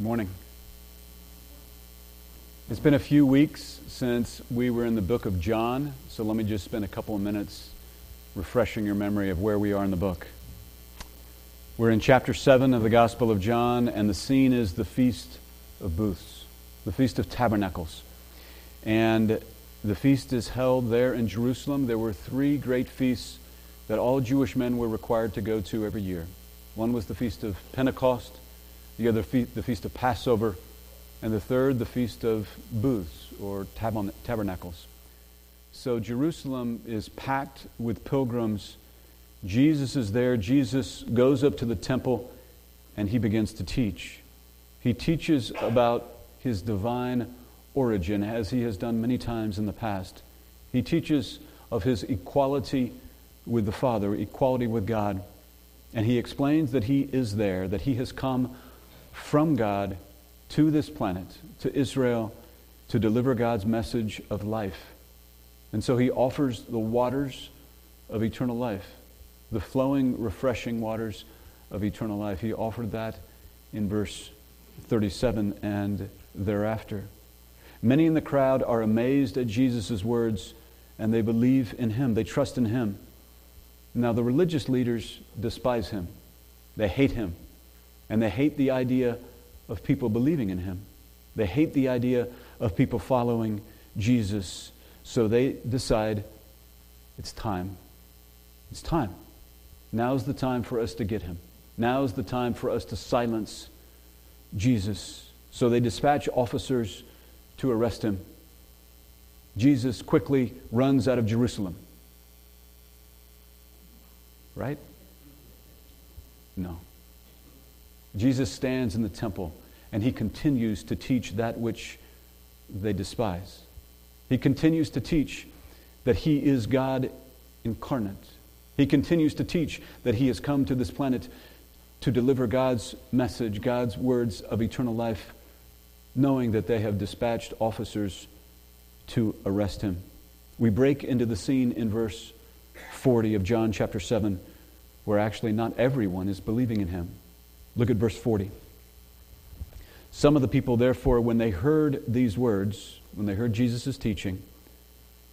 Good morning. It's been a few weeks since we were in the book of John, so let me just spend a couple of minutes refreshing your memory of where we are in the book. We're in chapter 7 of the Gospel of John, and the scene is the Feast of Booths, the Feast of Tabernacles. And the feast is held there in Jerusalem. There were three great feasts that all Jewish men were required to go to every year. One was the Feast of Pentecost, the other, fe- the Feast of Passover, and the third, the Feast of Booths or Tabernacles. So Jerusalem is packed with pilgrims. Jesus is there. Jesus goes up to the temple and he begins to teach. He teaches about his divine origin, as he has done many times in the past. He teaches of his equality with the Father, equality with God. And he explains that he is there, that he has come from God to this planet, to Israel, to deliver God's message of life. And so he offers the waters of eternal life, the flowing, refreshing waters of eternal life. He offered that in verse 37 and thereafter. Many in the crowd are amazed at Jesus' words and they believe in him, they trust in him. Now, the religious leaders despise him, they hate him, and they hate the idea of people believing in him. They hate the idea of people following Jesus. So they decide it's time. It's time. Now's the time for us to get him. Now's the time for us to silence Jesus. So they dispatch officers to arrest him. Jesus quickly runs out of Jerusalem. Right? No. Jesus stands in the temple and he continues to teach that which they despise. He continues to teach that he is God incarnate. He continues to teach that he has come to this planet to deliver God's message, God's words of eternal life, knowing that they have dispatched officers to arrest him. We break into the scene in verse 40 of John chapter 7, where actually not everyone is believing in him. Look at verse 40. Some of the people, therefore, when they heard these words, when they heard Jesus' teaching,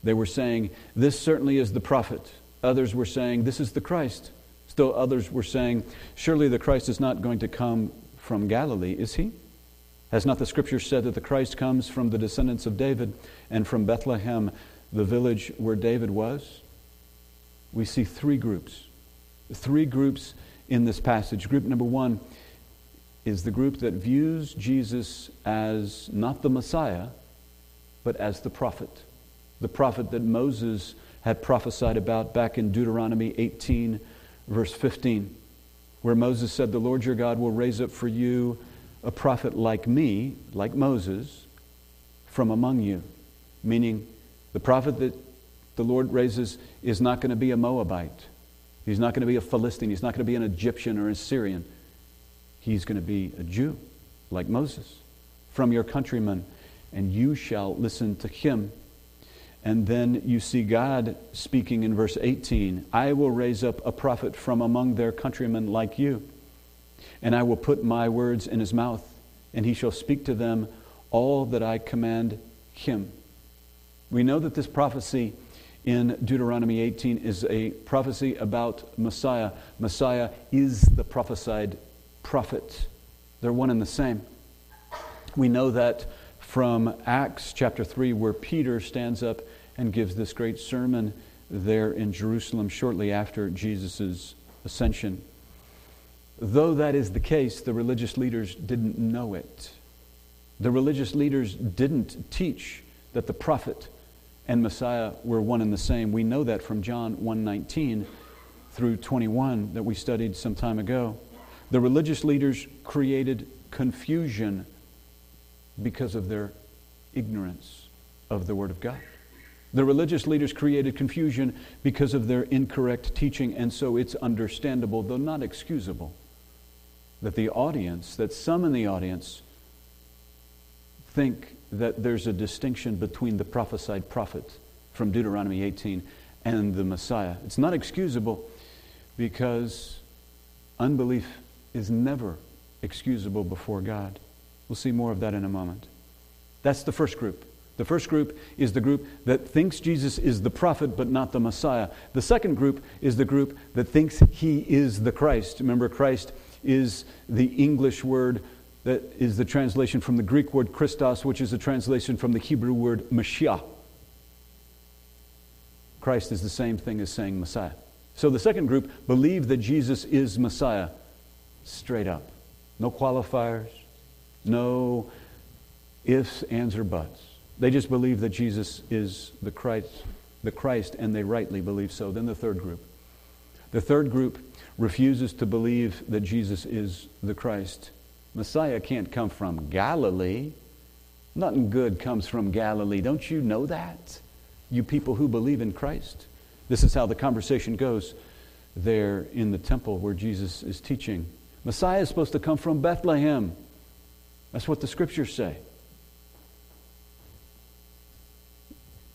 they were saying, This certainly is the prophet. Others were saying, This is the Christ. Still others were saying, Surely the Christ is not going to come from Galilee, is he? Has not the scripture said that the Christ comes from the descendants of David and from Bethlehem, the village where David was? We see three groups. Three groups in this passage. Group number one is the group that views Jesus as not the Messiah, but as the prophet. The prophet that Moses had prophesied about back in Deuteronomy 18, verse 15, where Moses said, The Lord your God will raise up for you a prophet like me, like Moses, from among you. Meaning, the prophet that the Lord raises is not going to be a Moabite. He's not going to be a Philistine. He's not going to be an Egyptian or a Syrian. He's going to be a Jew, like Moses, from your countrymen, and you shall listen to him. And then you see God speaking in verse 18 I will raise up a prophet from among their countrymen like you, and I will put my words in his mouth, and he shall speak to them all that I command him. We know that this prophecy in Deuteronomy 18 is a prophecy about Messiah. Messiah is the prophesied prophet, they're one and the same. We know that from Acts chapter 3, where Peter stands up and gives this great sermon there in Jerusalem shortly after Jesus' ascension. Though that is the case, the religious leaders didn't know it. The religious leaders didn't teach that the prophet and Messiah were one and the same. We know that from John 1:19 through 21 that we studied some time ago. The religious leaders created confusion because of their ignorance of the Word of God. The religious leaders created confusion because of their incorrect teaching, and so it's understandable, though not excusable, that the audience, that some in the audience, think that there's a distinction between the prophesied prophet from Deuteronomy 18 and the Messiah. It's not excusable because unbelief is never excusable before God. We'll see more of that in a moment. That's the first group. The first group is the group that thinks Jesus is the prophet but not the Messiah. The second group is the group that thinks he is the Christ. Remember, Christ is the English word that is the translation from the Greek word Christos, which is a translation from the Hebrew word Mashiach. Christ is the same thing as saying Messiah. So the second group believe that Jesus is Messiah straight up. No qualifiers, no ifs, ands, or buts. They just believe that Jesus is the Christ, the Christ, and they rightly believe so. Then the third group. The third group refuses to believe that Jesus is the Christ. Messiah can't come from Galilee. Nothing good comes from Galilee. Don't you know that? You people who believe in Christ. This is how the conversation goes there in the temple where Jesus is teaching. Messiah is supposed to come from Bethlehem. That's what the scriptures say.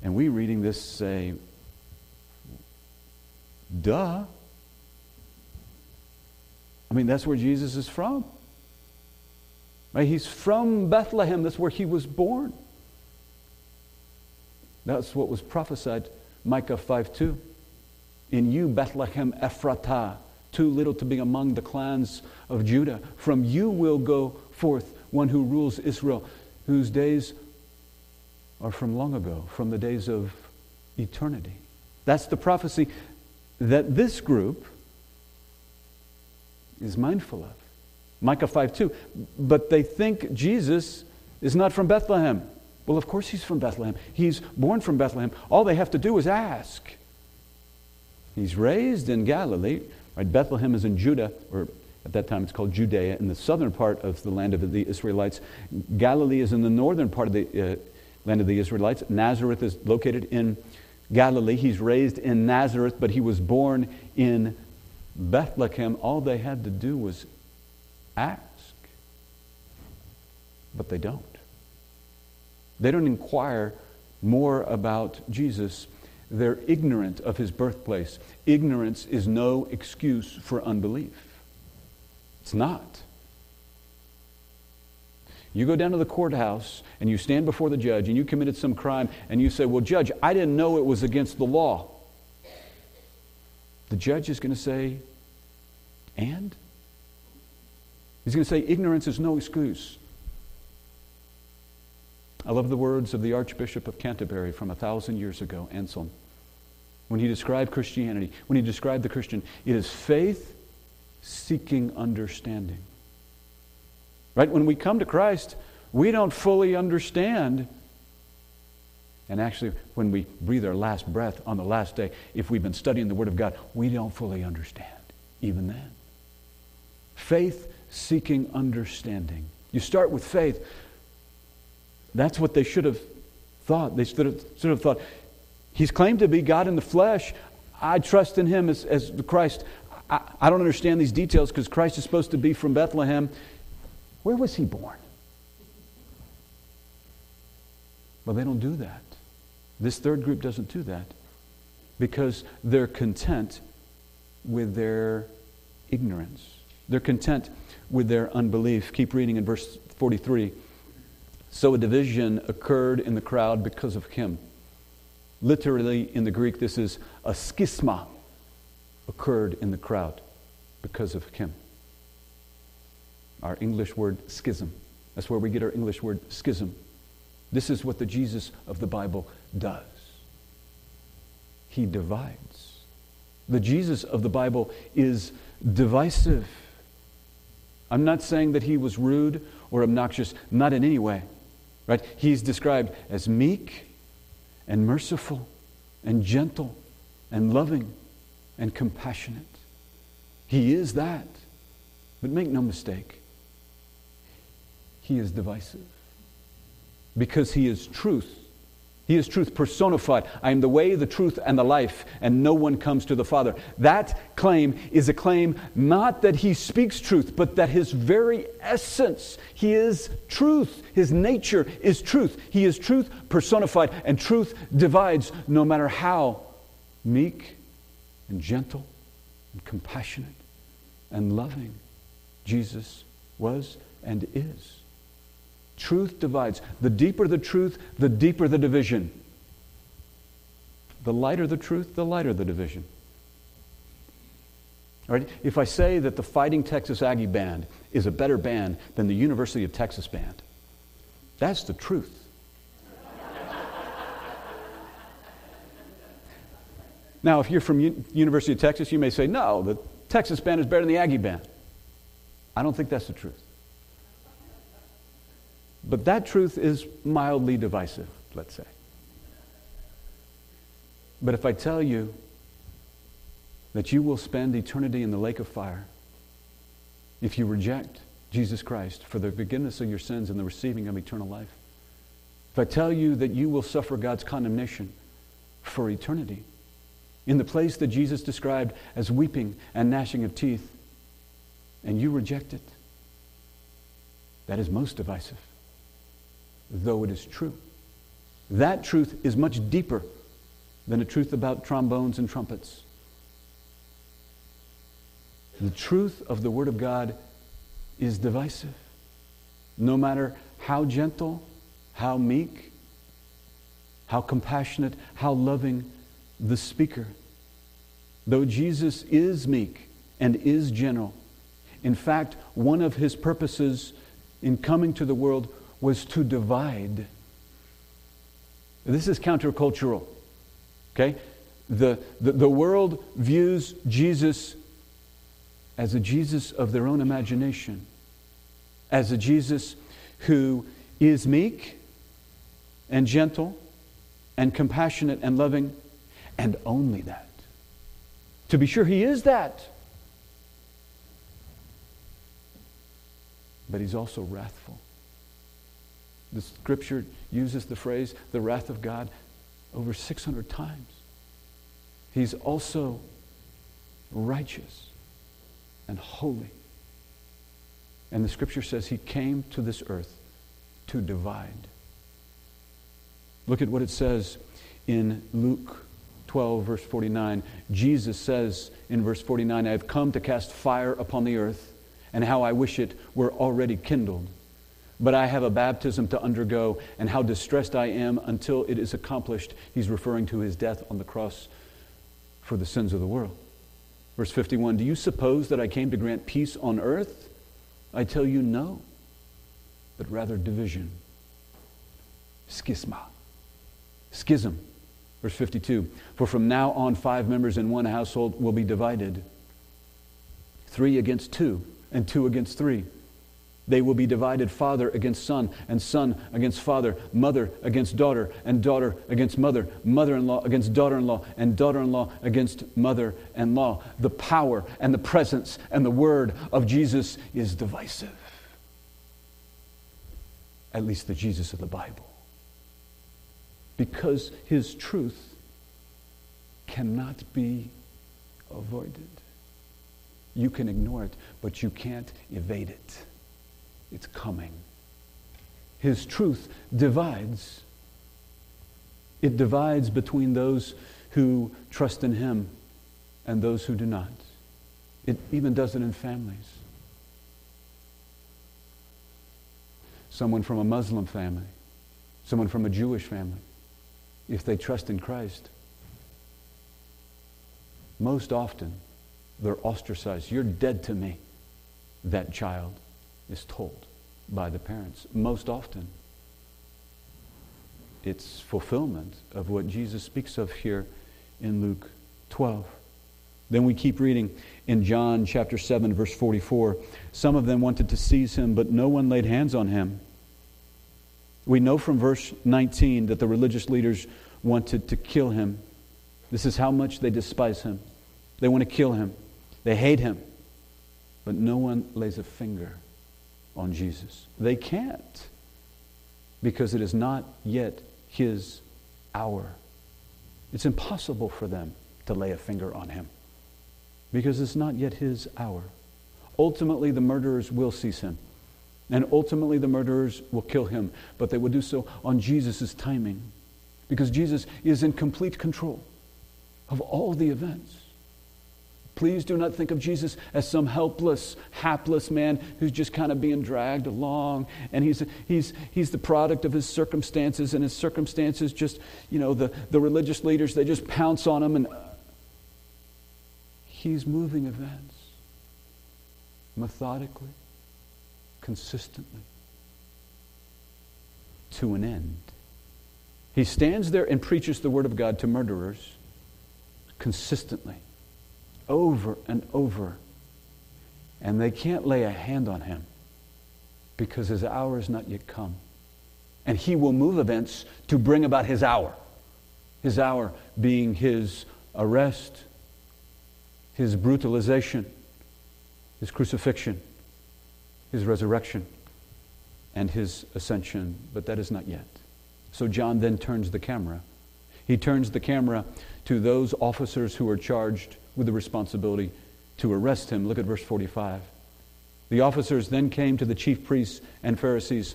And we reading this say, duh. I mean, that's where Jesus is from. Right? He's from Bethlehem. That's where he was born. That's what was prophesied, Micah 5 2. In you, Bethlehem Ephratah, too little to be among the clans of Judah. From you will go forth one who rules Israel, whose days are from long ago, from the days of eternity. That's the prophecy that this group is mindful of. Micah 5 2. But they think Jesus is not from Bethlehem. Well, of course he's from Bethlehem. He's born from Bethlehem. All they have to do is ask. He's raised in Galilee. Right? Bethlehem is in Judah, or at that time it's called Judea, in the southern part of the land of the Israelites. Galilee is in the northern part of the uh, land of the Israelites. Nazareth is located in Galilee. He's raised in Nazareth, but he was born in Bethlehem. All they had to do was ask. But they don't. They don't inquire more about Jesus. They're ignorant of his birthplace. Ignorance is no excuse for unbelief. It's not. You go down to the courthouse and you stand before the judge and you committed some crime and you say, Well, judge, I didn't know it was against the law. The judge is going to say, And? He's going to say, Ignorance is no excuse. I love the words of the Archbishop of Canterbury from a thousand years ago, Anselm. When he described Christianity, when he described the Christian, it is faith seeking understanding. Right? When we come to Christ, we don't fully understand. And actually, when we breathe our last breath on the last day, if we've been studying the Word of God, we don't fully understand, even then. Faith seeking understanding. You start with faith. That's what they should have thought. They should have, should have thought, He's claimed to be God in the flesh. I trust in Him as, as the Christ. I, I don't understand these details because Christ is supposed to be from Bethlehem. Where was He born? Well, they don't do that. This third group doesn't do that because they're content with their ignorance. They're content with their unbelief. Keep reading in verse 43. So a division occurred in the crowd because of him. Literally, in the Greek, this is a schisma occurred in the crowd because of him. Our English word schism. That's where we get our English word schism. This is what the Jesus of the Bible does. He divides. The Jesus of the Bible is divisive. I'm not saying that he was rude or obnoxious, not in any way. Right? He's described as meek and merciful and gentle and loving and compassionate. He is that. But make no mistake, he is divisive because he is truth he is truth personified. I am the way, the truth, and the life, and no one comes to the Father. That claim is a claim not that he speaks truth, but that his very essence, he is truth. His nature is truth. He is truth personified, and truth divides no matter how meek and gentle and compassionate and loving Jesus was and is. Truth divides. The deeper the truth, the deeper the division. The lighter the truth, the lighter the division. All right? If I say that the Fighting Texas Aggie Band is a better band than the University of Texas Band, that's the truth. now, if you're from U- University of Texas, you may say, no, the Texas Band is better than the Aggie Band. I don't think that's the truth. But that truth is mildly divisive, let's say. But if I tell you that you will spend eternity in the lake of fire if you reject Jesus Christ for the forgiveness of your sins and the receiving of eternal life, if I tell you that you will suffer God's condemnation for eternity in the place that Jesus described as weeping and gnashing of teeth, and you reject it, that is most divisive though it is true. That truth is much deeper than a truth about trombones and trumpets. The truth of the Word of God is divisive. No matter how gentle, how meek, how compassionate, how loving the speaker. Though Jesus is meek and is gentle, in fact, one of his purposes in coming to the world was to divide. This is countercultural. Okay? The, the, the world views Jesus as a Jesus of their own imagination, as a Jesus who is meek and gentle and compassionate and loving, and only that. To be sure, he is that. But he's also wrathful. The scripture uses the phrase the wrath of God over 600 times. He's also righteous and holy. And the scripture says he came to this earth to divide. Look at what it says in Luke 12, verse 49. Jesus says in verse 49, I have come to cast fire upon the earth, and how I wish it were already kindled but I have a baptism to undergo, and how distressed I am until it is accomplished. He's referring to his death on the cross for the sins of the world. Verse 51 Do you suppose that I came to grant peace on earth? I tell you no, but rather division. Schisma. Schism. Verse 52 For from now on, five members in one household will be divided three against two, and two against three. They will be divided father against son, and son against father, mother against daughter, and daughter against mother, mother in law against daughter in law, and daughter in law against mother in law. The power and the presence and the word of Jesus is divisive. At least the Jesus of the Bible. Because his truth cannot be avoided. You can ignore it, but you can't evade it. It's coming. His truth divides. It divides between those who trust in Him and those who do not. It even does it in families. Someone from a Muslim family, someone from a Jewish family, if they trust in Christ, most often they're ostracized. You're dead to me, that child is told by the parents. Most often, it's fulfillment of what Jesus speaks of here in Luke 12. Then we keep reading in John chapter 7, verse 44. Some of them wanted to seize him, but no one laid hands on him. We know from verse 19 that the religious leaders wanted to kill him. This is how much they despise him. They want to kill him, they hate him, but no one lays a finger on Jesus. They can't because it is not yet his hour. It's impossible for them to lay a finger on him because it's not yet his hour. Ultimately, the murderers will seize him. And ultimately, the murderers will kill him. But they will do so on Jesus' timing because Jesus is in complete control of all the events Please do not think of Jesus as some helpless, hapless man who's just kind of being dragged along. And he's, he's, he's the product of his circumstances, and his circumstances just, you know, the, the religious leaders, they just pounce on him. And he's moving events methodically, consistently, to an end. He stands there and preaches the word of God to murderers consistently, over and over. And they can't lay a hand on him because his hour is not yet come. And he will move events to bring about his hour. His hour being his arrest, his brutalization, his crucifixion, his resurrection, and his ascension. But that is not yet. So John then turns the camera. He turns the camera to those officers who are charged with the responsibility to arrest him. Look at verse 45. The officers then came to the chief priests and Pharisees,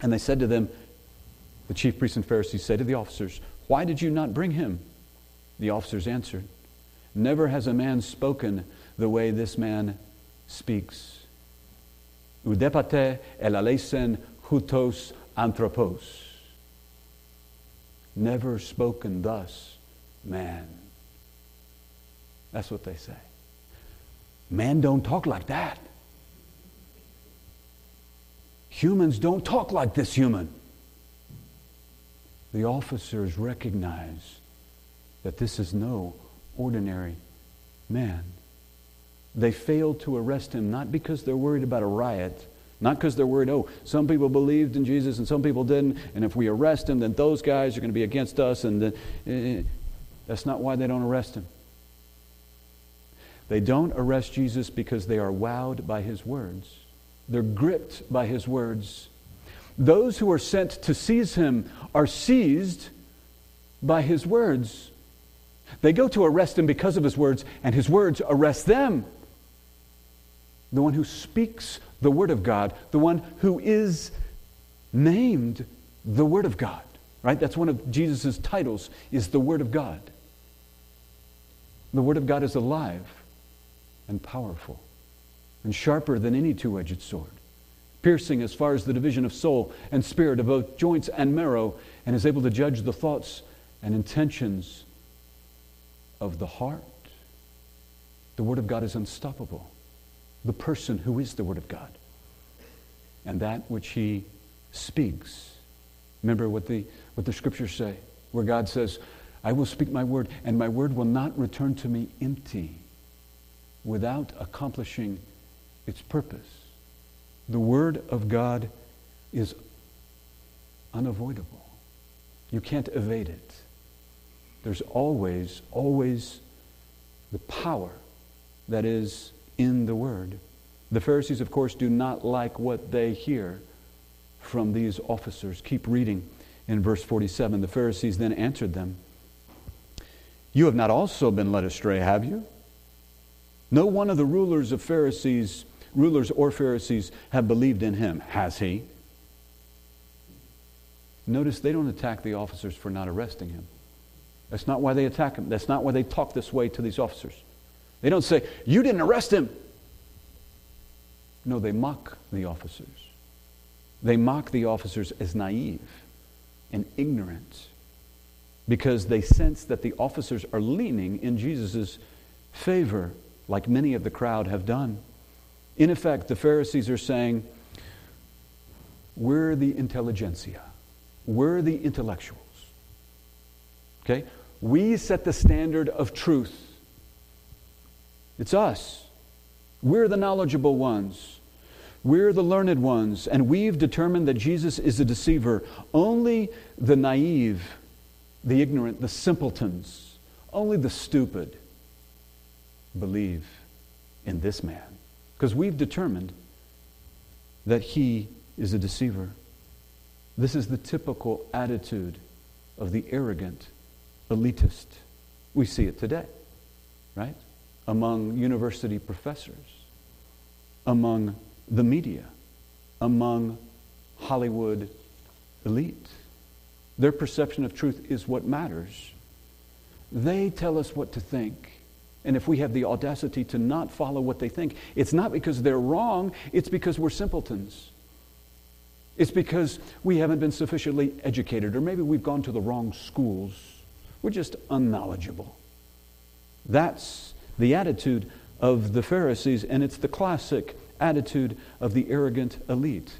and they said to them, The chief priests and Pharisees said to the officers, Why did you not bring him? The officers answered, Never has a man spoken the way this man speaks. Udepate elaleisen hutos anthropos never spoken thus, man. That's what they say. Man don't talk like that. Humans don't talk like this human. The officers recognize that this is no ordinary man. They fail to arrest him not because they're worried about a riot not because they're worried, oh, some people believed in Jesus and some people didn't, and if we arrest him, then those guys are going to be against us. And then, eh, that's not why they don't arrest him. They don't arrest Jesus because they are wowed by his words. They're gripped by his words. Those who are sent to seize him are seized by his words. They go to arrest him because of his words, and his words arrest them. The one who speaks the Word of God, the one who is named the Word of God. Right? That's one of Jesus' titles, is the Word of God. The Word of God is alive and powerful and sharper than any two edged sword, piercing as far as the division of soul and spirit, of both joints and marrow, and is able to judge the thoughts and intentions of the heart. The Word of God is unstoppable the person who is the Word of God and that which He speaks. Remember what the, what the scriptures say, where God says, I will speak my word, and my word will not return to me empty without accomplishing its purpose. The word of God is unavoidable. You can't evade it. There's always, always the power that is in the Word. The Pharisees, of course, do not like what they hear from these officers. Keep reading in verse 47. The Pharisees then answered them You have not also been led astray, have you? No one of the rulers of Pharisees, rulers or Pharisees, have believed in him, has he? Notice they don't attack the officers for not arresting him. That's not why they attack him. That's not why they talk this way to these officers. They don't say, You didn't arrest him. No, they mock the officers. They mock the officers as naive and ignorant because they sense that the officers are leaning in Jesus' favor, like many of the crowd have done. In effect, the Pharisees are saying, We're the intelligentsia, we're the intellectuals. Okay? We set the standard of truth. It's us. We're the knowledgeable ones. We're the learned ones. And we've determined that Jesus is a deceiver. Only the naive, the ignorant, the simpletons, only the stupid believe in this man. Because we've determined that he is a deceiver. This is the typical attitude of the arrogant elitist. We see it today, right? among university professors, among the media, among Hollywood elite. Their perception of truth is what matters. They tell us what to think. And if we have the audacity to not follow what they think, it's not because they're wrong, it's because we're simpletons. It's because we haven't been sufficiently educated, or maybe we've gone to the wrong schools. We're just unknowledgeable. That's the attitude of the Pharisees, and it's the classic attitude of the arrogant elite,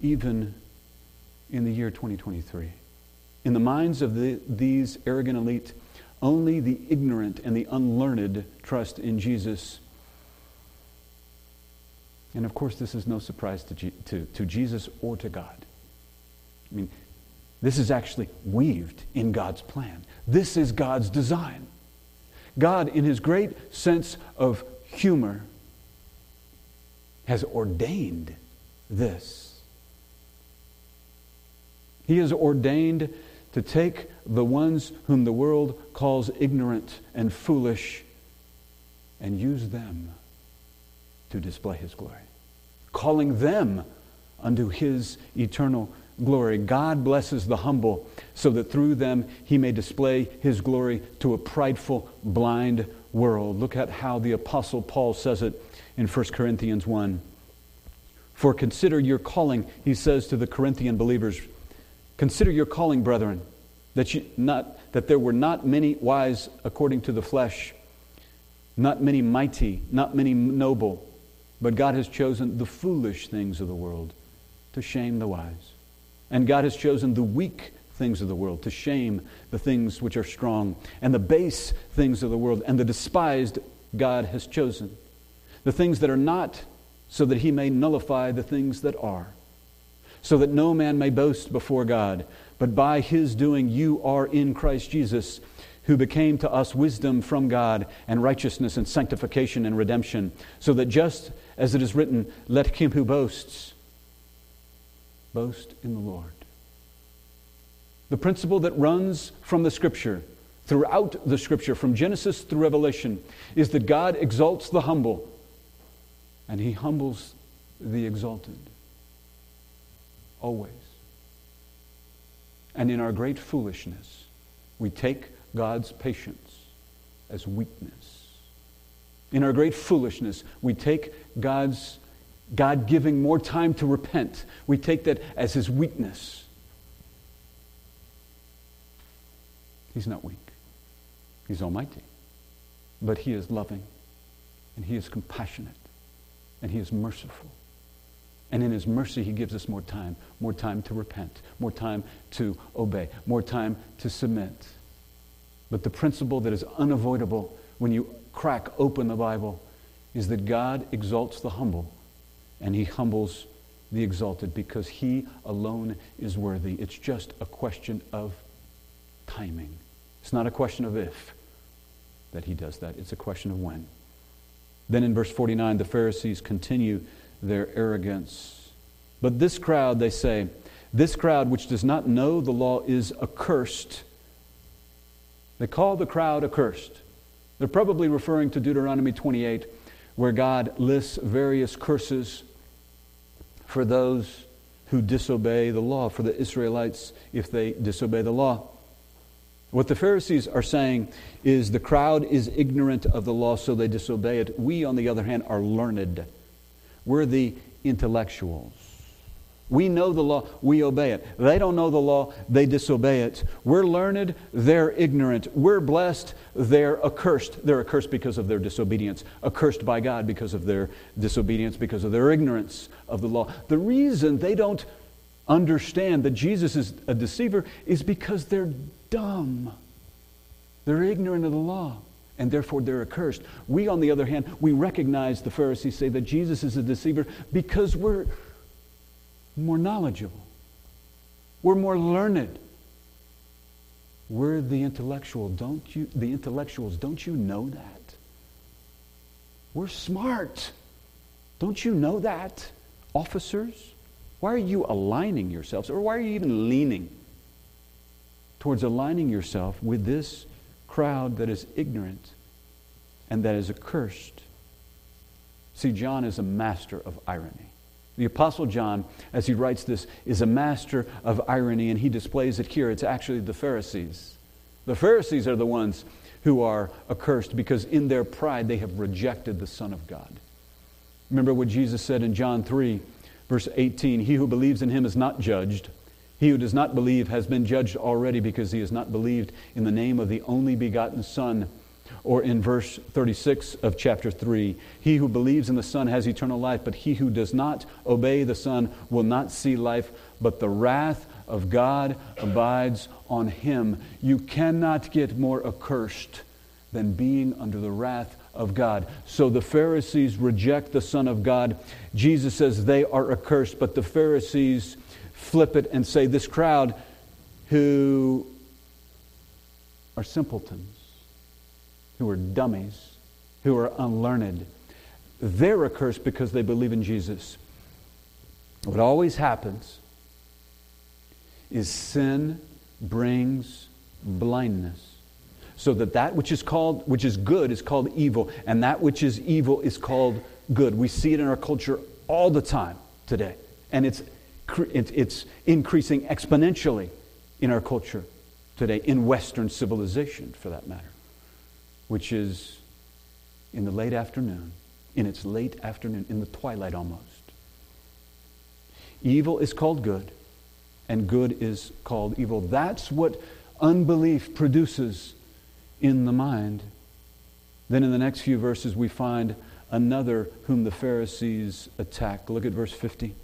even in the year 2023. In the minds of the, these arrogant elite, only the ignorant and the unlearned trust in Jesus. And of course, this is no surprise to, G- to, to Jesus or to God. I mean, this is actually weaved in God's plan. This is God's design. God, in his great sense of humor, has ordained this. He has ordained to take the ones whom the world calls ignorant and foolish and use them to display his glory, calling them unto his eternal glory. God blesses the humble so that through them he may display his glory to a prideful, blind world. Look at how the Apostle Paul says it in 1 Corinthians 1. For consider your calling, he says to the Corinthian believers, consider your calling, brethren, that, you, not, that there were not many wise according to the flesh, not many mighty, not many noble, but God has chosen the foolish things of the world to shame the wise. And God has chosen the weak things of the world to shame the things which are strong, and the base things of the world, and the despised God has chosen. The things that are not, so that he may nullify the things that are, so that no man may boast before God. But by his doing, you are in Christ Jesus, who became to us wisdom from God, and righteousness, and sanctification, and redemption, so that just as it is written, let him who boasts boast in the Lord. The principle that runs from the Scripture, throughout the Scripture, from Genesis through Revelation, is that God exalts the humble and he humbles the exalted. Always. And in our great foolishness, we take God's patience as weakness. In our great foolishness, we take God's God giving more time to repent. We take that as his weakness. He's not weak. He's almighty. But he is loving and he is compassionate and he is merciful. And in his mercy, he gives us more time, more time to repent, more time to obey, more time to submit. But the principle that is unavoidable when you crack open the Bible is that God exalts the humble and he humbles the exalted because he alone is worthy. It's just a question of timing. It's not a question of if that he does that, it's a question of when. Then in verse 49, the Pharisees continue their arrogance. But this crowd, they say, this crowd which does not know the law is accursed. They call the crowd accursed. They're probably referring to Deuteronomy 28, where God lists various curses for those who disobey the law, for the Israelites if they disobey the law. What the Pharisees are saying is the crowd is ignorant of the law, so they disobey it. We, on the other hand, are learned. We're the intellectuals. We know the law, we obey it. They don't know the law, they disobey it. We're learned, they're ignorant. We're blessed, they're accursed. They're accursed because of their disobedience, accursed by God because of their disobedience, because of their ignorance of the law. The reason they don't understand that Jesus is a deceiver is because they're dumb. They're ignorant of the law and therefore they're accursed. We, on the other hand, we recognize the Pharisees say that Jesus is a deceiver because we're more knowledgeable. We're more learned. We're the intellectual, don't you the intellectuals, don't you know that? We're smart. Don't you know that? Officers? Why are you aligning yourselves or why are you even leaning towards aligning yourself with this crowd that is ignorant and that is accursed. See, John is a master of irony. The Apostle John, as he writes this, is a master of irony, and he displays it here. It's actually the Pharisees. The Pharisees are the ones who are accursed because in their pride they have rejected the Son of God. Remember what Jesus said in John 3, verse 18 He who believes in him is not judged. He who does not believe has been judged already because he has not believed in the name of the only begotten Son. Or in verse 36 of chapter 3, he who believes in the Son has eternal life, but he who does not obey the Son will not see life, but the wrath of God abides on him. You cannot get more accursed than being under the wrath of God. So the Pharisees reject the Son of God. Jesus says they are accursed, but the Pharisees flip it and say this crowd who are simpletons, who are dummies, who are unlearned, they're accursed because they believe in Jesus. What always happens is sin brings blindness. So that that which is called which is good is called evil and that which is evil is called good. We see it in our culture all the time today. And it's it's increasing exponentially in our culture today in western civilization for that matter, which is in the late afternoon, in its late afternoon, in the twilight almost. Evil is called good and good is called evil. That's what unbelief produces in the mind. Then in the next few verses, we find another whom the Pharisees attack. Look at verse 50.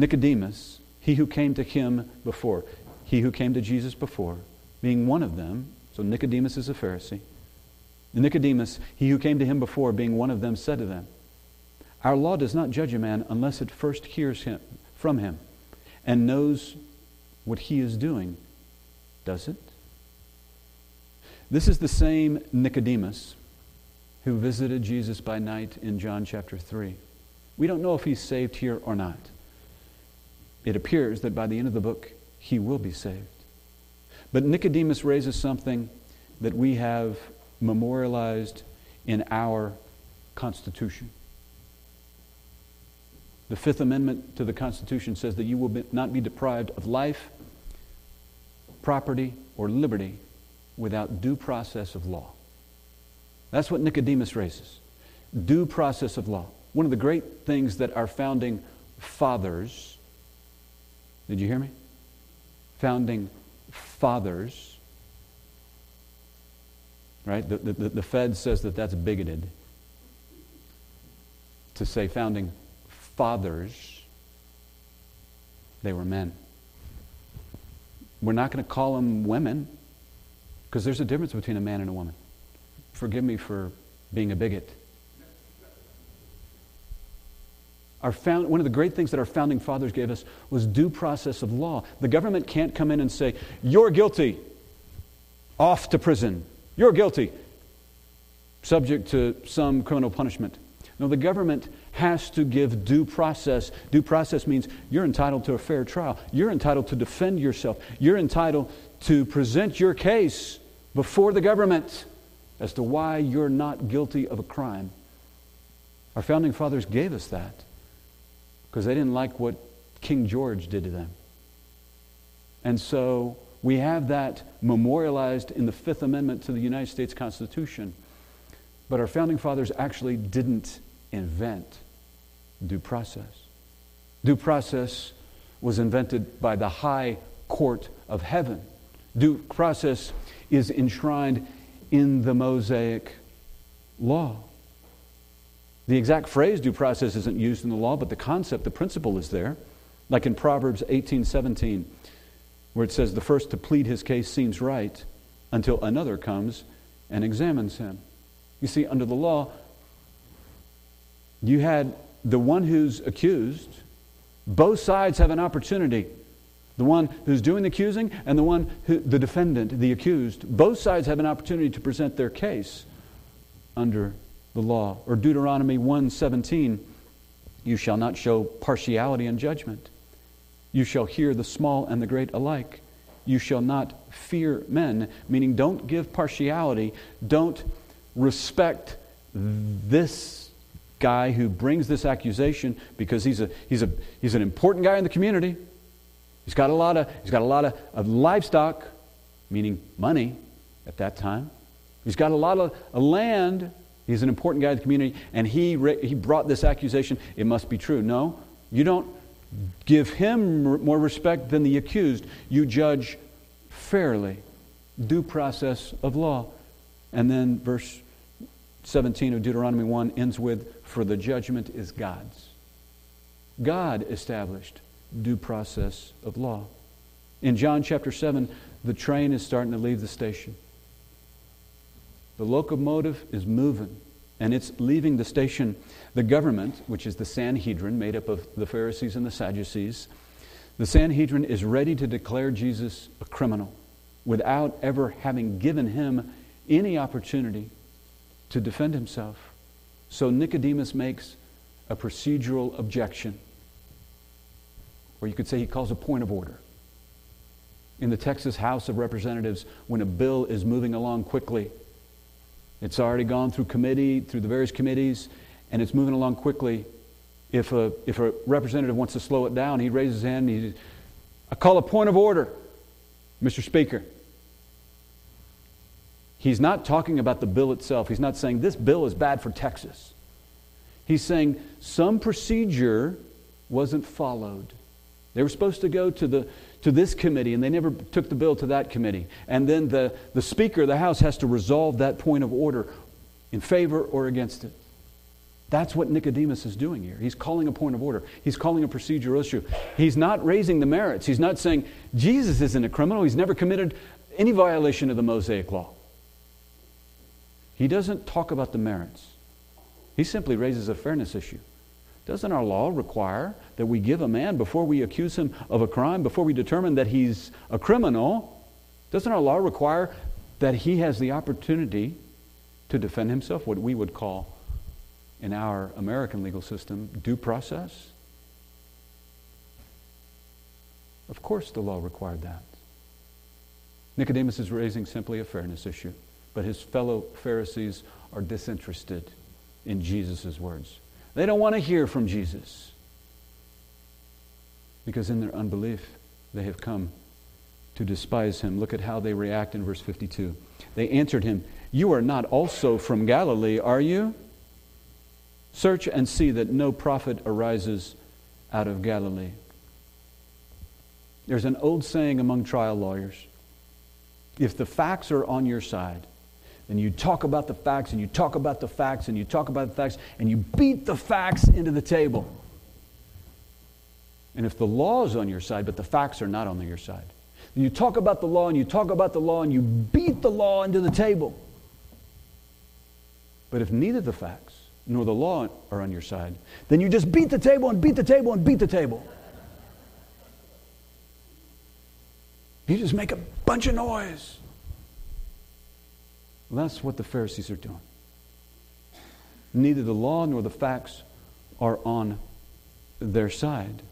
Nicodemus, he who came to him before, he who came to Jesus before, being one of them, so Nicodemus is a Pharisee. Nicodemus, he who came to him before, being one of them, said to them, Our law does not judge a man unless it first hears him from him and knows what he is doing, does it? This is the same Nicodemus who visited Jesus by night in John chapter 3. We don't know if he's saved here or not. It appears that by the end of the book, he will be saved. But Nicodemus raises something that we have memorialized in our Constitution. The Fifth Amendment to the Constitution says that you will be, not be deprived of life, property, or liberty without due process of law. That's what Nicodemus raises due process of law. One of the great things that our founding fathers, did you hear me? Founding fathers, right? The, the, the Fed says that that's bigoted to say founding fathers, they were men. We're not going to call them women because there's a difference between a man and a woman. Forgive me for being a bigot. Our found, one of the great things that our founding fathers gave us was due process of law. The government can't come in and say, You're guilty, off to prison. You're guilty, subject to some criminal punishment. No, the government has to give due process. Due process means you're entitled to a fair trial. You're entitled to defend yourself. You're entitled to present your case before the government as to why you're not guilty of a crime. Our founding fathers gave us that because they didn't like what King George did to them. And so we have that memorialized in the Fifth Amendment to the United States Constitution. But our founding fathers actually didn't invent due process. Due process was invented by the high court of heaven. Due process is enshrined in the Mosaic law. The exact phrase due process isn't used in the law, but the concept, the principle is there. Like in Proverbs 18 17, where it says, The first to plead his case seems right until another comes and examines him. You see, under the law, you had the one who's accused, both sides have an opportunity. The one who's doing the accusing and the one who, the defendant, the accused, both sides have an opportunity to present their case under the law. Or Deuteronomy 1:17, you shall not show partiality in judgment. You shall hear the small and the great alike. You shall not fear men, meaning don't give partiality, don't respect this guy who brings this accusation because he's, a, he's, a, he's an important guy in the community. He's got a lot of, he's got a lot of, of livestock, meaning money. at that time. He's got a lot of a land. He's an important guy in the community, and he, he brought this accusation. It must be true. No, you don't give him more respect than the accused. You judge fairly, due process of law. And then verse 17 of Deuteronomy 1 ends with, For the judgment is God's. God established due process of law. In John chapter 7, the train is starting to leave the station. The locomotive is moving and it's leaving the station. The government, which is the Sanhedrin, made up of the Pharisees and the Sadducees, the Sanhedrin is ready to declare Jesus a criminal without ever having given him any opportunity to defend himself. So Nicodemus makes a procedural objection, or you could say he calls a point of order. In the Texas House of Representatives, when a bill is moving along quickly, it's already gone through committee, through the various committees, and it's moving along quickly. If a, if a representative wants to slow it down, he raises his hand. He, I call a point of order, Mr. Speaker. He's not talking about the bill itself. He's not saying this bill is bad for Texas. He's saying some procedure wasn't followed. They were supposed to go to the to this committee, and they never took the bill to that committee. And then the, the Speaker of the House has to resolve that point of order in favor or against it. That's what Nicodemus is doing here. He's calling a point of order. He's calling a procedural issue. He's not raising the merits. He's not saying Jesus isn't a criminal. He's never committed any violation of the Mosaic law. He doesn't talk about the merits. He simply raises a fairness issue. Doesn't our law require that we give a man, before we accuse him of a crime, before we determine that he's a criminal, doesn't our law require that he has the opportunity to defend himself, what we would call in our American legal system due process? Of course, the law required that. Nicodemus is raising simply a fairness issue, but his fellow Pharisees are disinterested in Jesus' words. They don't want to hear from Jesus because in their unbelief, they have come to despise him. Look at how they react in verse 52. They answered him, You are not also from Galilee, are you? Search and see that no prophet arises out of Galilee. There's an old saying among trial lawyers if the facts are on your side, then you talk about the facts and you talk about the facts and you talk about the facts and you beat the facts into the table. And if the law is on your side, but the facts are not on your side, then you talk about the law and you talk about the law and you beat the law into the table. But if neither the facts nor the law are on your side, then you just beat the table and beat the table and beat the table. You just make a bunch of noise. That's what the Pharisees are doing. Neither the law nor the facts are on their side.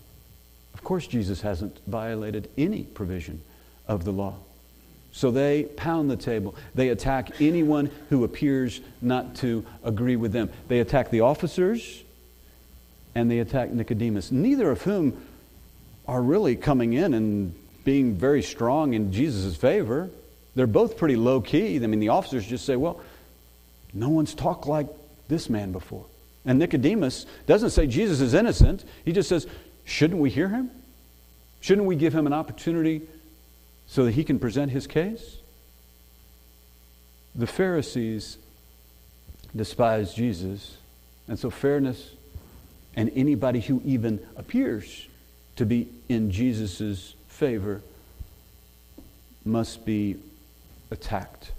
Of course, Jesus hasn't violated any provision of the law. So they pound the table. They attack anyone who appears not to agree with them. They attack the officers and they attack Nicodemus, neither of whom are really coming in and being very strong in Jesus' favor. They're both pretty low key. I mean, the officers just say, well, no one's talked like this man before. And Nicodemus doesn't say Jesus is innocent. He just says, shouldn't we hear him? Shouldn't we give him an opportunity so that he can present his case? The Pharisees despise Jesus, and so fairness and anybody who even appears to be in Jesus' favor must be attacked.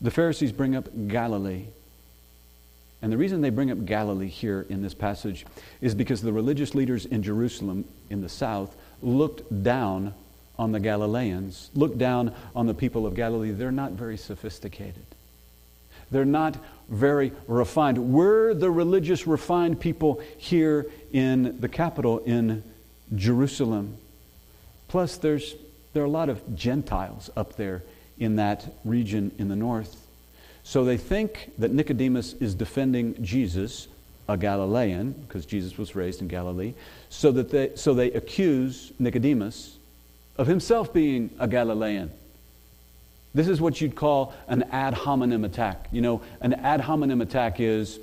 The Pharisees bring up Galilee. And the reason they bring up Galilee here in this passage is because the religious leaders in Jerusalem in the south looked down on the Galileans, looked down on the people of Galilee. They're not very sophisticated. They're not very refined. We're the religious, refined people here in the capital in Jerusalem. Plus, there's, there are a lot of Gentiles up there in that region in the north. So they think that Nicodemus is defending Jesus, a Galilean, because Jesus was raised in Galilee, so, that they, so they accuse Nicodemus of himself being a Galilean. This is what you'd call an ad hominem attack. You know, an ad hominem attack is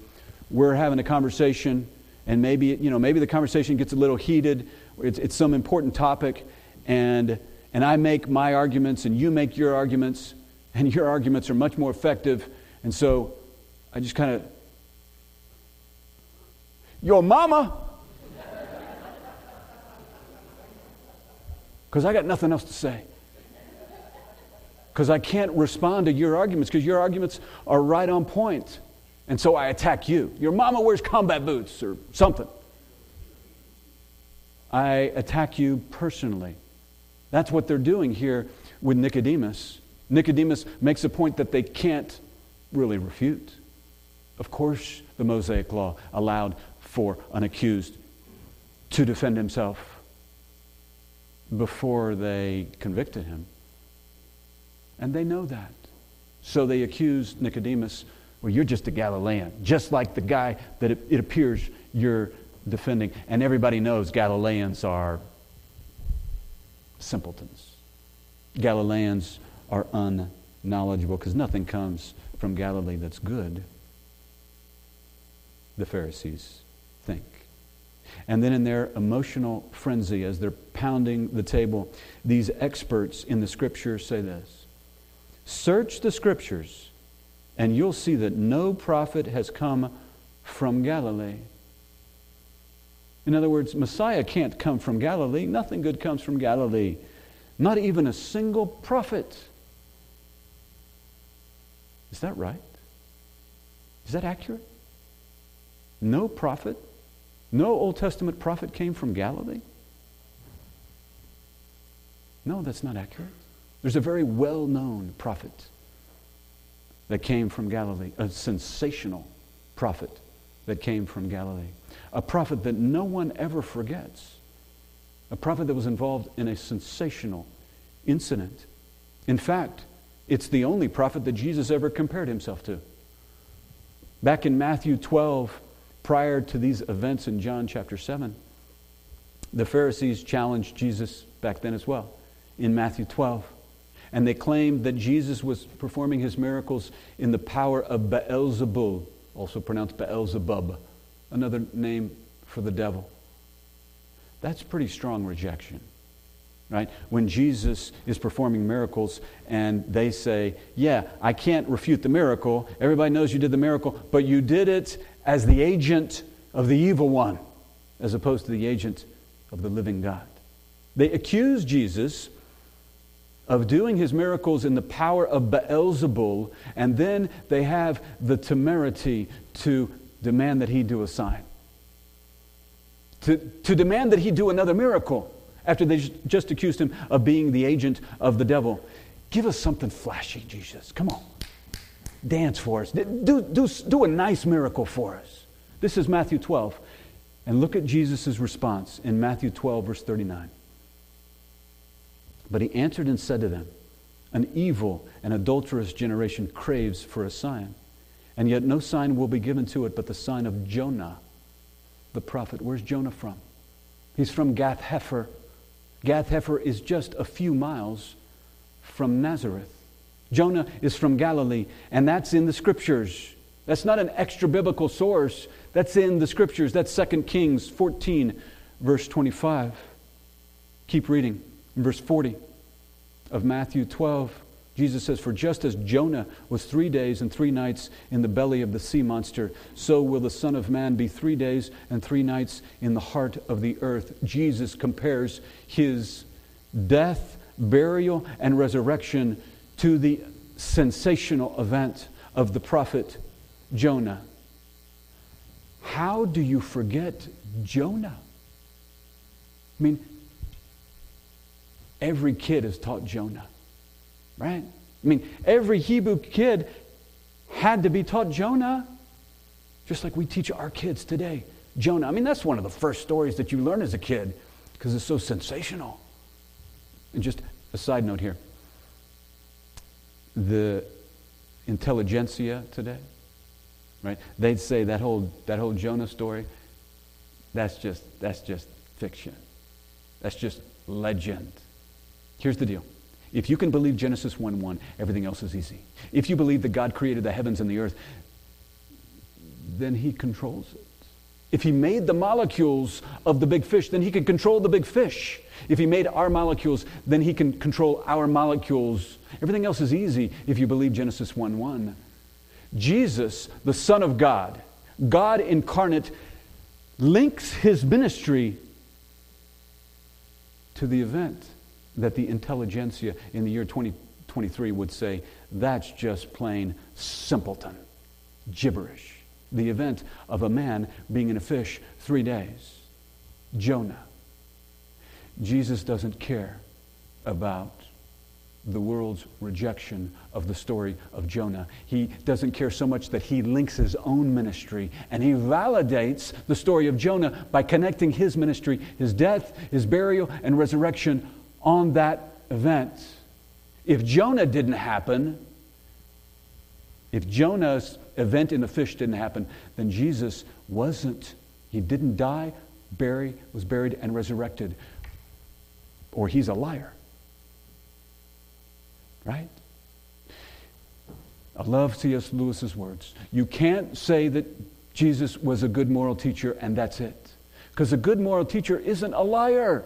we're having a conversation, and maybe, you know, maybe the conversation gets a little heated, it's, it's some important topic, and, and I make my arguments, and you make your arguments, and your arguments are much more effective. And so I just kind of, your mama, because I got nothing else to say because I can't respond to your arguments because your arguments are right on point. And so I attack you. Your mama wears combat boots or something. I attack you personally. That's what they're doing here with Nicodemus. Nicodemus makes a point that they can't really refute. Of course, the Mosaic law allowed for an accused to defend himself before they convicted him. And they know that. So they accuse Nicodemus, well, you're just a Galilean, just like the guy that it, it appears you're defending. And everybody knows Galileans are simpletons. Galileans are unknowledgeable because nothing comes from Galilee that's good, the Pharisees think. And then in their emotional frenzy, as they're pounding the table, these experts in the scriptures say this Search the scriptures, and you'll see that no prophet has come from Galilee. In other words, Messiah can't come from Galilee. Nothing good comes from Galilee. Not even a single prophet. Is that right? Is that accurate? No prophet, no Old Testament prophet came from Galilee? No, that's not accurate. There's a very well known prophet that came from Galilee, a sensational prophet that came from Galilee, a prophet that no one ever forgets, a prophet that was involved in a sensational incident. In fact, it's the only prophet that Jesus ever compared himself to. Back in Matthew 12, prior to these events in John chapter 7, the Pharisees challenged Jesus back then as well in Matthew 12. And they claimed that Jesus was performing his miracles in the power of Beelzebul, also pronounced Beelzebub, another name for the devil. That's pretty strong rejection, right? When Jesus is performing miracles and they say, Yeah, I can't refute the miracle. Everybody knows you did the miracle, but you did it as the agent of the evil one, as opposed to the agent of the living God. They accuse Jesus of doing his miracles in the power of Beelzebul, and then they have the temerity to demand that he do a sign. To, to demand that he do another miracle after they just accused him of being the agent of the devil. Give us something flashy, Jesus. Come on. Dance for us. Do, do, do a nice miracle for us. This is Matthew 12. And look at Jesus' response in Matthew 12, verse 39. But he answered and said to them, An evil and adulterous generation craves for a sign, and yet no sign will be given to it but the sign of Jonah, the prophet. Where's Jonah from? He's from Gath Hepher. Gath Hepher is just a few miles from Nazareth. Jonah is from Galilee, and that's in the scriptures. That's not an extra biblical source. That's in the scriptures. That's 2 Kings 14, verse 25. Keep reading. In verse 40 of Matthew 12, Jesus says, For just as Jonah was three days and three nights in the belly of the sea monster, so will the Son of Man be three days and three nights in the heart of the earth. Jesus compares his death, burial, and resurrection to the sensational event of the prophet Jonah. How do you forget Jonah? I mean, Every kid is taught Jonah, right? I mean, every Hebrew kid had to be taught Jonah, just like we teach our kids today. Jonah. I mean, that's one of the first stories that you learn as a kid because it's so sensational. And just a side note here the intelligentsia today, right? They'd say that whole, that whole Jonah story, that's just, that's just fiction. That's just legend. Here's the deal If you can believe Genesis 1 1, everything else is easy. If you believe that God created the heavens and the earth, then He controls it. If He made the molecules of the big fish, then He can control the big fish. If He made our molecules, then He can control our molecules. Everything else is easy if you believe Genesis 1 1. Jesus, the Son of God, God incarnate, links His ministry to the event that the intelligentsia in the year 2023 would say, that's just plain simpleton, gibberish. The event of a man being in a fish three days. Jonah. Jesus doesn't care about the world's rejection of the story of Jonah. He doesn't care so much that he links his own ministry and he validates the story of Jonah by connecting his ministry, his death, his burial, and resurrection on that event. If Jonah didn't happen, if Jonah's event in the fish didn't happen, then Jesus wasn't. He didn't die, bury, was buried, and resurrected. Or he's a liar. Right? I love C.S. Lewis's words. You can't say that Jesus was a good moral teacher and that's it. Because a good moral teacher isn't a liar.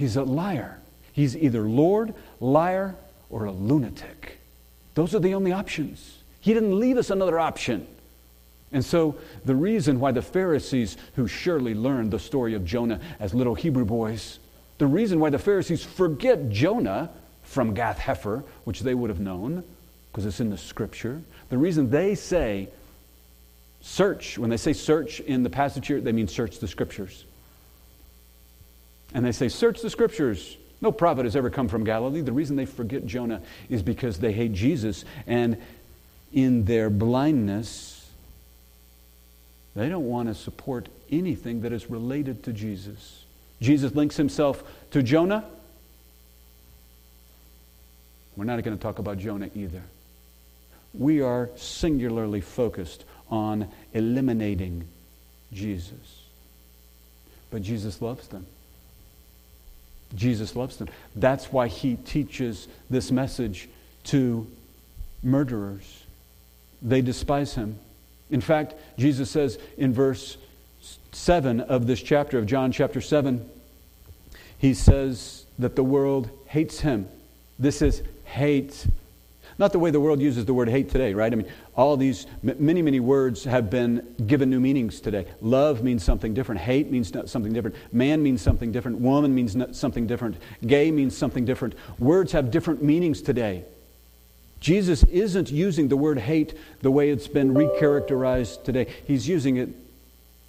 He's a liar. He's either Lord, liar, or a lunatic. Those are the only options. He didn't leave us another option. And so, the reason why the Pharisees, who surely learned the story of Jonah as little Hebrew boys, the reason why the Pharisees forget Jonah from Gath Hepher, which they would have known, because it's in the scripture, the reason they say, search, when they say search in the passage here, they mean search the scriptures. And they say, Search the scriptures. No prophet has ever come from Galilee. The reason they forget Jonah is because they hate Jesus. And in their blindness, they don't want to support anything that is related to Jesus. Jesus links himself to Jonah. We're not going to talk about Jonah either. We are singularly focused on eliminating Jesus. But Jesus loves them. Jesus loves them. That's why he teaches this message to murderers. They despise him. In fact, Jesus says in verse 7 of this chapter of John chapter 7, he says that the world hates him. This is hate not the way the world uses the word hate today, right? I mean, all these, many, many words have been given new meanings today. Love means something different. Hate means something different. Man means something different. Woman means something different. Gay means something different. Words have different meanings today. Jesus isn't using the word hate the way it's been recharacterized today. He's using it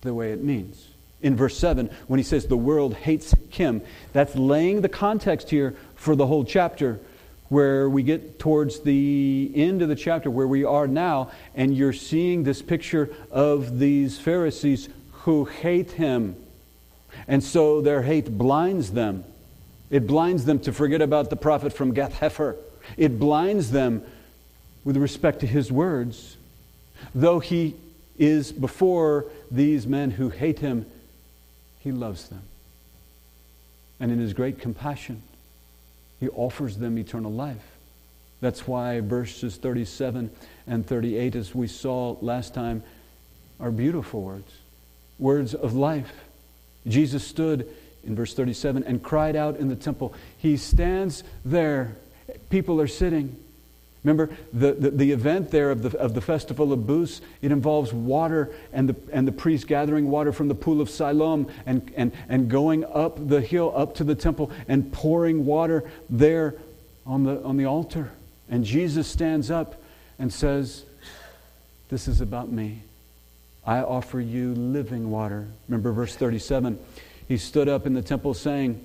the way it means. In verse 7, when he says the world hates him, that's laying the context here for the whole chapter where we get towards the end of the chapter where we are now, and you're seeing this picture of these Pharisees who hate him. And so their hate blinds them. It blinds them to forget about the prophet from Gath Hepher. It blinds them with respect to his words. Though he is before these men who hate him, he loves them. And in his great compassion, he offers them eternal life. That's why verses 37 and 38, as we saw last time, are beautiful words, words of life. Jesus stood in verse 37 and cried out in the temple. He stands there. People are sitting. Remember, the, the, the, event there of the, of the festival of Booths, it involves water and the, and the priest gathering water from the pool of Siloam and, and, and going up the hill, up to the temple, and pouring water there on the, on the altar. And Jesus stands up and says, This is about me. I offer you living water. Remember verse 37. He stood up in the temple saying,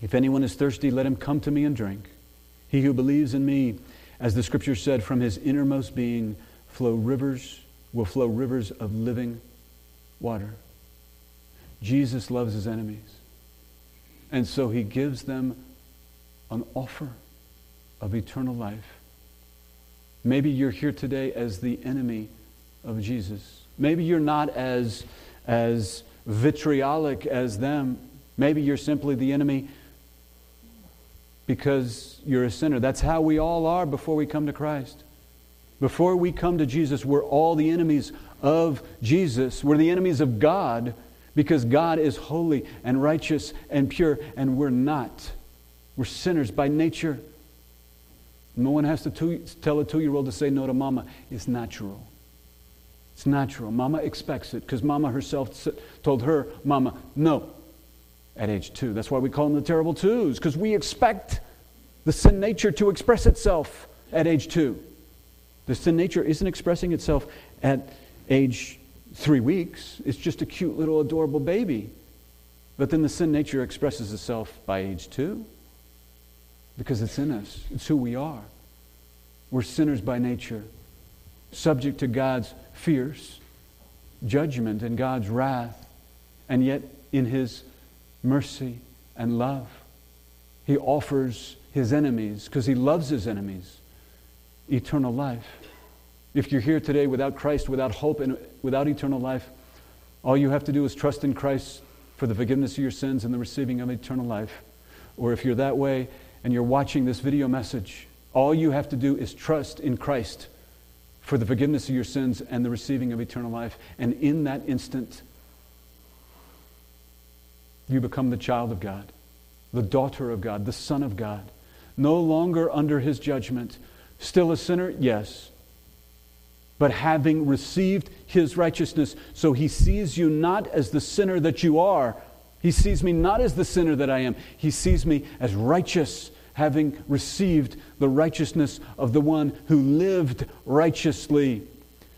If anyone is thirsty, let him come to me and drink. He who believes in me, as the scripture said, from his innermost being flow rivers, will flow rivers of living water. Jesus loves his enemies. And so he gives them an offer of eternal life. Maybe you're here today as the enemy of Jesus. Maybe you're not as, as vitriolic as them. Maybe you're simply the enemy because you're a sinner. That's how we all are before we come to Christ. Before we come to Jesus, we're all the enemies of Jesus. We're the enemies of God because God is holy and righteous and pure, and we're not. We're sinners by nature. No one has to two, tell a two year old to say no to mama. It's natural. It's natural. Mama expects it because mama herself told her, Mama, no, at age two. That's why we call them the terrible twos because we expect the sin nature to express itself at age two. The sin nature isn't expressing itself at age three weeks, it's just a cute little adorable baby. But then the sin nature expresses itself by age two because it's in us, it's who we are. We're sinners by nature, subject to God's fierce judgment and God's wrath, and yet in His mercy and love, He offers His enemies, because He loves His enemies, eternal life. If you're here today without Christ, without hope, and without eternal life, all you have to do is trust in Christ for the forgiveness of your sins and the receiving of eternal life. Or if you're that way and you're watching this video message, all you have to do is trust in Christ for the forgiveness of your sins and the receiving of eternal life. And in that instant, you become the child of God, the daughter of God, the son of God. No longer under his judgment. Still a sinner? Yes. But having received his righteousness, so he sees you not as the sinner that you are. He sees me not as the sinner that I am. He sees me as righteous having received the righteousness of the one who lived righteously,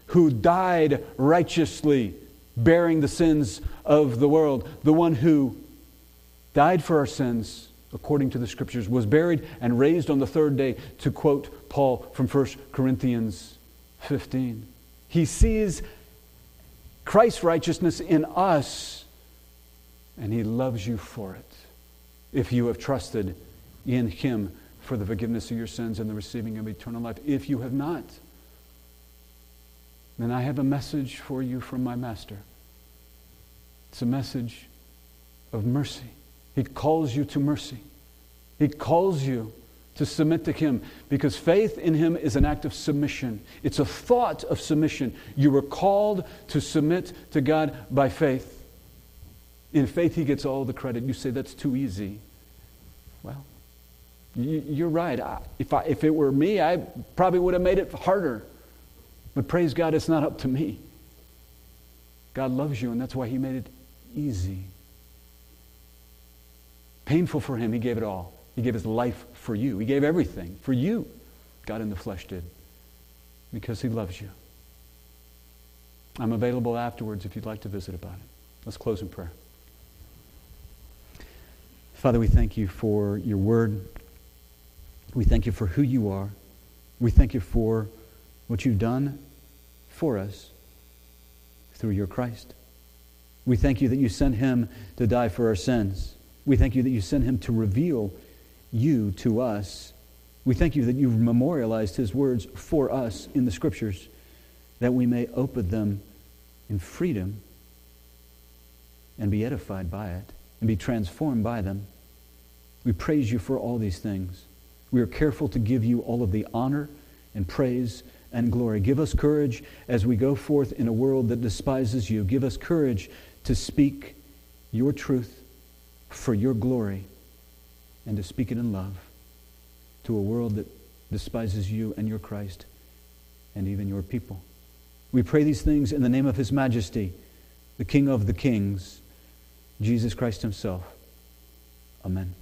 who died righteously, bearing the sins of the world, the one who died for our sins according to the scriptures, was buried and raised on the third day, to quote Paul from 1 Corinthians 15. He sees Christ's righteousness in us, and he loves you for it if you have trusted in Him for the forgiveness of your sins and the receiving of eternal life. If you have not, then I have a message for you from my Master. It's a message of mercy. He calls you to mercy. He calls you to submit to Him because faith in Him is an act of submission. It's a thought of submission. You were called to submit to God by faith. In faith, He gets all the credit. You say that's too easy. Well, you're right. If, I, if it were me, I probably would have made it harder. But praise God, it's not up to me. God loves you, and that's why He made it easy. Painful for Him, He gave it all. He gave His life for you, He gave everything for you. God in the flesh did because He loves you. I'm available afterwards if you'd like to visit about it. Let's close in prayer. Father, we thank you for your word. We thank you for who you are. We thank you for what you've done for us through your Christ. We thank you that you sent him to die for our sins. We thank you that you sent him to reveal you to us. We thank you that you've memorialized his words for us in the scriptures that we may open them in freedom and be edified by it and be transformed by them. We praise you for all these things. We are careful to give you all of the honor and praise and glory. Give us courage as we go forth in a world that despises you. Give us courage to speak your truth for your glory and to speak it in love to a world that despises you and your Christ and even your people. We pray these things in the name of His Majesty, the King of the Kings, Jesus Christ Himself. Amen.